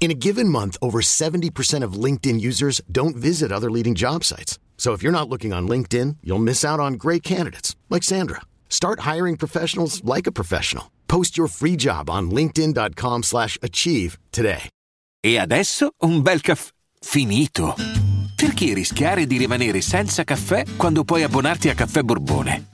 In a given month, over 70% of LinkedIn users don't visit other leading job sites. So if you're not looking on LinkedIn, you'll miss out on great candidates like Sandra. Start hiring professionals like a professional. Post your free job on linkedin.com/achieve today. E adesso un bel caffè finito. Perché rischiare di rimanere senza caffè quando puoi abbonarti a Caffè Borbone?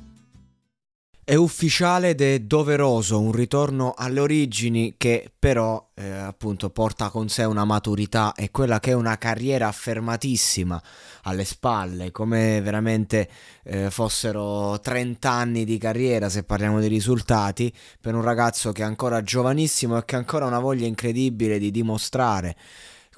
È ufficiale ed è doveroso un ritorno alle origini che però eh, appunto porta con sé una maturità e quella che è una carriera affermatissima alle spalle, come veramente eh, fossero 30 anni di carriera se parliamo di risultati per un ragazzo che è ancora giovanissimo e che ha ancora una voglia incredibile di dimostrare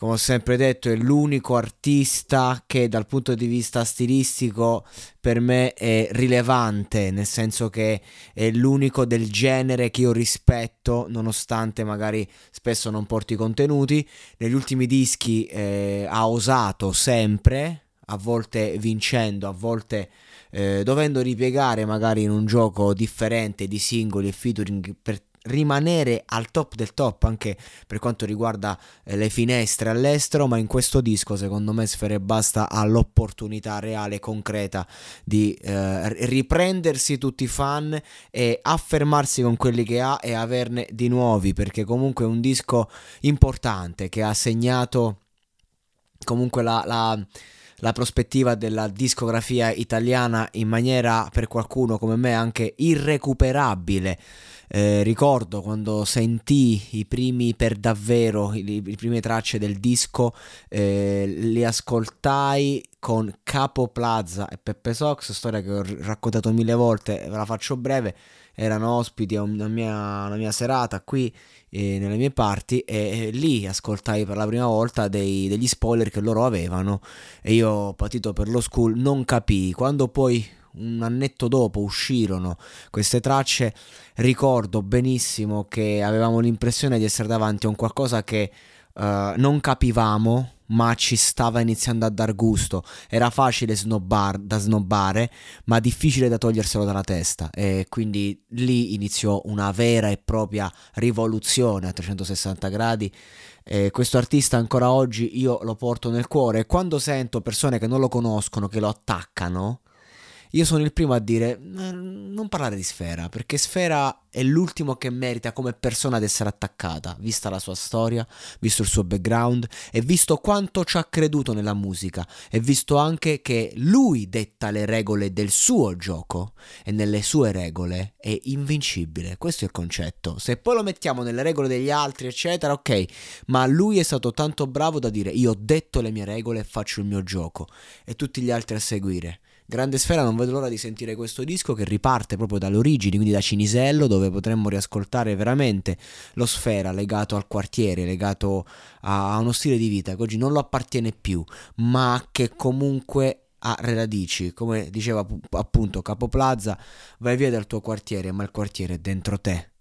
come ho sempre detto, è l'unico artista che dal punto di vista stilistico per me è rilevante, nel senso che è l'unico del genere che io rispetto, nonostante magari spesso non porti contenuti. Negli ultimi dischi eh, ha osato sempre, a volte vincendo, a volte eh, dovendo ripiegare magari in un gioco differente di singoli e featuring per rimanere al top del top anche per quanto riguarda eh, le finestre all'estero, ma in questo disco secondo me Sfere Basta ha l'opportunità reale, concreta di eh, riprendersi tutti i fan e affermarsi con quelli che ha e averne di nuovi, perché comunque è un disco importante che ha segnato comunque la, la la prospettiva della discografia italiana in maniera per qualcuno come me anche irrecuperabile. Eh, ricordo quando sentii i primi per davvero, le prime tracce del disco, eh, li ascoltai con Capo Plaza e Peppe Sox, storia che ho raccontato mille volte, ve la faccio breve, erano ospiti a una mia, una mia serata qui eh, nelle mie parti e, e, lì ascoltai per la prima volta dei, degli spoiler che loro avevano e io patito per lo school non capii, quando poi un annetto dopo uscirono queste tracce, ricordo benissimo che avevamo l'impressione di essere davanti a un qualcosa che uh, non capivamo, ma ci stava iniziando a dar gusto. Era facile snobbar, da snobbare, ma difficile da toglierselo dalla testa. E quindi lì iniziò una vera e propria rivoluzione a 360 gradi. E questo artista ancora oggi io lo porto nel cuore e quando sento persone che non lo conoscono, che lo attaccano, io sono il primo a dire non parlare di Sfera, perché Sfera è l'ultimo che merita come persona ad essere attaccata, vista la sua storia, visto il suo background e visto quanto ci ha creduto nella musica e visto anche che lui detta le regole del suo gioco e nelle sue regole è invincibile. Questo è il concetto. Se poi lo mettiamo nelle regole degli altri, eccetera, ok, ma lui è stato tanto bravo da dire io ho detto le mie regole e faccio il mio gioco e tutti gli altri a seguire. Grande Sfera, non vedo l'ora di sentire questo disco che riparte proprio dalle origini, quindi da Cinisello, dove potremmo riascoltare veramente lo Sfera legato al quartiere, legato a uno stile di vita che oggi non lo appartiene più, ma che comunque ha radici, come diceva appunto Capo Plaza, vai via dal tuo quartiere, ma il quartiere è dentro te.